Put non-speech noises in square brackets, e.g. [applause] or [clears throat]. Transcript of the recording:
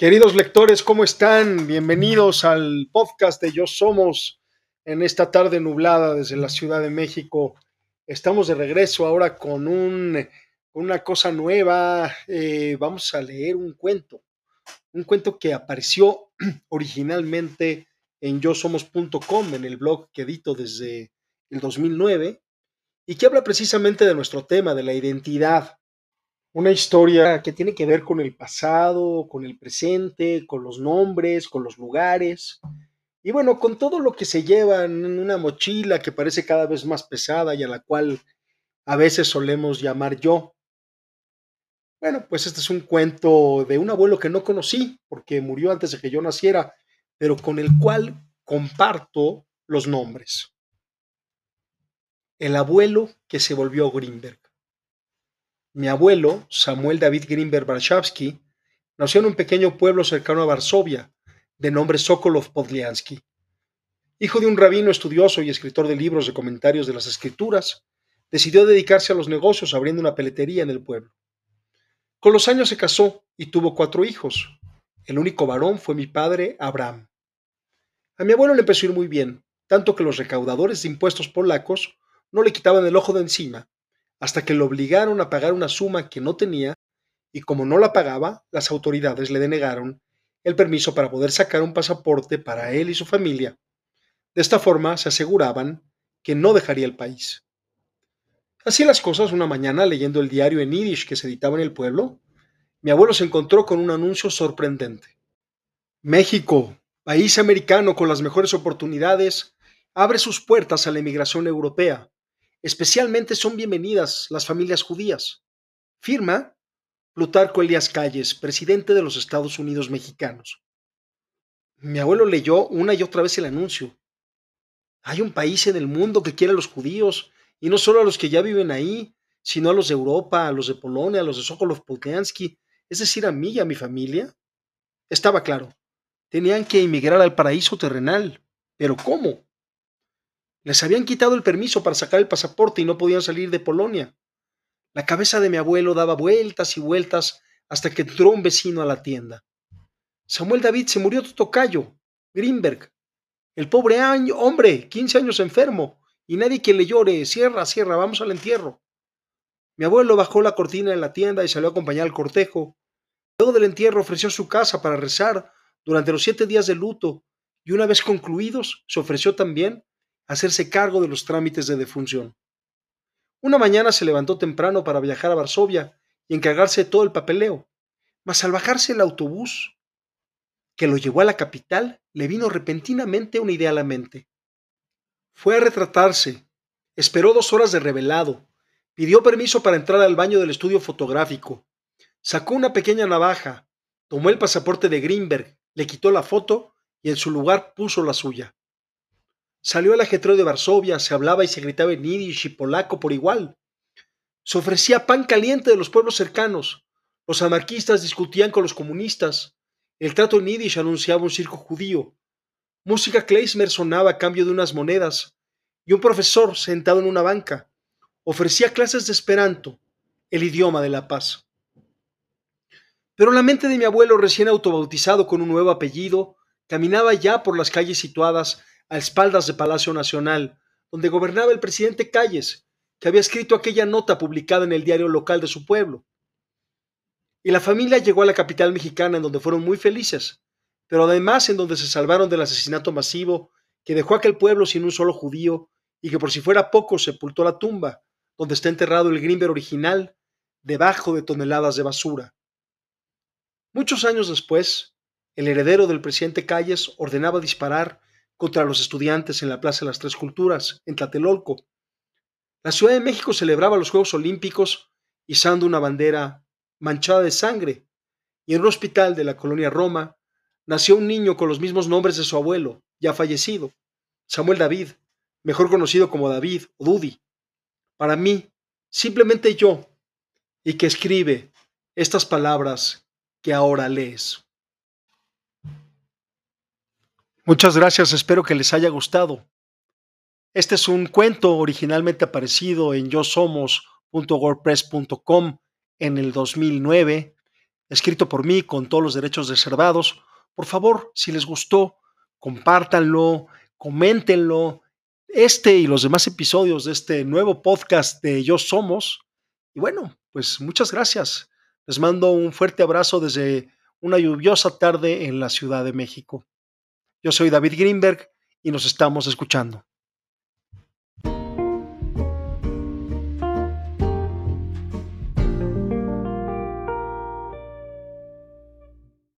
Queridos lectores, ¿cómo están? Bienvenidos al podcast de Yo Somos en esta tarde nublada desde la Ciudad de México. Estamos de regreso ahora con un, una cosa nueva. Eh, vamos a leer un cuento, un cuento que apareció [clears throat] originalmente en yosomos.com, en el blog que edito desde el 2009, y que habla precisamente de nuestro tema, de la identidad una historia que tiene que ver con el pasado, con el presente, con los nombres, con los lugares. Y bueno, con todo lo que se lleva en una mochila que parece cada vez más pesada y a la cual a veces solemos llamar yo. Bueno, pues este es un cuento de un abuelo que no conocí porque murió antes de que yo naciera, pero con el cual comparto los nombres. El abuelo que se volvió Greenberg. Mi abuelo, Samuel David Grimberg Warszawski, nació en un pequeño pueblo cercano a Varsovia, de nombre Sokolov Podliansky. Hijo de un rabino estudioso y escritor de libros de comentarios de las escrituras, decidió dedicarse a los negocios abriendo una peletería en el pueblo. Con los años se casó y tuvo cuatro hijos. El único varón fue mi padre, Abraham. A mi abuelo le empezó a ir muy bien, tanto que los recaudadores de impuestos polacos no le quitaban el ojo de encima hasta que lo obligaron a pagar una suma que no tenía y como no la pagaba, las autoridades le denegaron el permiso para poder sacar un pasaporte para él y su familia. De esta forma se aseguraban que no dejaría el país. Así las cosas, una mañana leyendo el diario en Yiddish que se editaba en el pueblo, mi abuelo se encontró con un anuncio sorprendente. México, país americano con las mejores oportunidades, abre sus puertas a la emigración europea. Especialmente son bienvenidas las familias judías. Firma Plutarco Elías Calles, presidente de los Estados Unidos mexicanos. Mi abuelo leyó una y otra vez el anuncio. Hay un país en el mundo que quiere a los judíos, y no solo a los que ya viven ahí, sino a los de Europa, a los de Polonia, a los de Sokolov Polkansky, es decir, a mí y a mi familia. Estaba claro, tenían que emigrar al paraíso terrenal. ¿Pero cómo? Les habían quitado el permiso para sacar el pasaporte y no podían salir de Polonia. La cabeza de mi abuelo daba vueltas y vueltas hasta que entró un vecino a la tienda. Samuel David se murió de tocayo, Greenberg. El pobre año, hombre, quince años enfermo, y nadie que le llore, cierra, cierra, vamos al entierro. Mi abuelo bajó la cortina de la tienda y salió a acompañar al cortejo. Luego del entierro ofreció su casa para rezar durante los siete días de luto, y una vez concluidos, se ofreció también hacerse cargo de los trámites de defunción. Una mañana se levantó temprano para viajar a Varsovia y encargarse de todo el papeleo, mas al bajarse el autobús que lo llevó a la capital, le vino repentinamente una idea a la mente. Fue a retratarse, esperó dos horas de revelado, pidió permiso para entrar al baño del estudio fotográfico, sacó una pequeña navaja, tomó el pasaporte de Greenberg, le quitó la foto y en su lugar puso la suya. Salió al ajetreo de Varsovia, se hablaba y se gritaba en yiddish y polaco por igual. Se ofrecía pan caliente de los pueblos cercanos. Los anarquistas discutían con los comunistas. El trato en yiddish anunciaba un circo judío. Música klezmer sonaba a cambio de unas monedas. Y un profesor, sentado en una banca, ofrecía clases de esperanto, el idioma de la paz. Pero la mente de mi abuelo, recién autobautizado con un nuevo apellido, caminaba ya por las calles situadas a espaldas de Palacio Nacional, donde gobernaba el presidente Calles, que había escrito aquella nota publicada en el diario local de su pueblo. Y la familia llegó a la capital mexicana en donde fueron muy felices, pero además en donde se salvaron del asesinato masivo que dejó aquel pueblo sin un solo judío y que por si fuera poco sepultó la tumba donde está enterrado el Grimber original debajo de toneladas de basura. Muchos años después, el heredero del presidente Calles ordenaba disparar contra los estudiantes en la Plaza de las Tres Culturas, en Tlatelolco. La Ciudad de México celebraba los Juegos Olímpicos izando una bandera manchada de sangre, y en un hospital de la colonia Roma nació un niño con los mismos nombres de su abuelo, ya fallecido, Samuel David, mejor conocido como David o Dudi. Para mí, simplemente yo, y que escribe estas palabras que ahora lees. Muchas gracias, espero que les haya gustado. Este es un cuento originalmente aparecido en yosomos.wordpress.com en el 2009. escrito por mí con todos los derechos reservados. Por favor, si les gustó, compártanlo, coméntenlo. Este y los demás episodios de este nuevo podcast de Yo Somos. Y bueno, pues muchas gracias. Les mando un fuerte abrazo desde una lluviosa tarde en la Ciudad de México. Yo soy David Greenberg y nos estamos escuchando.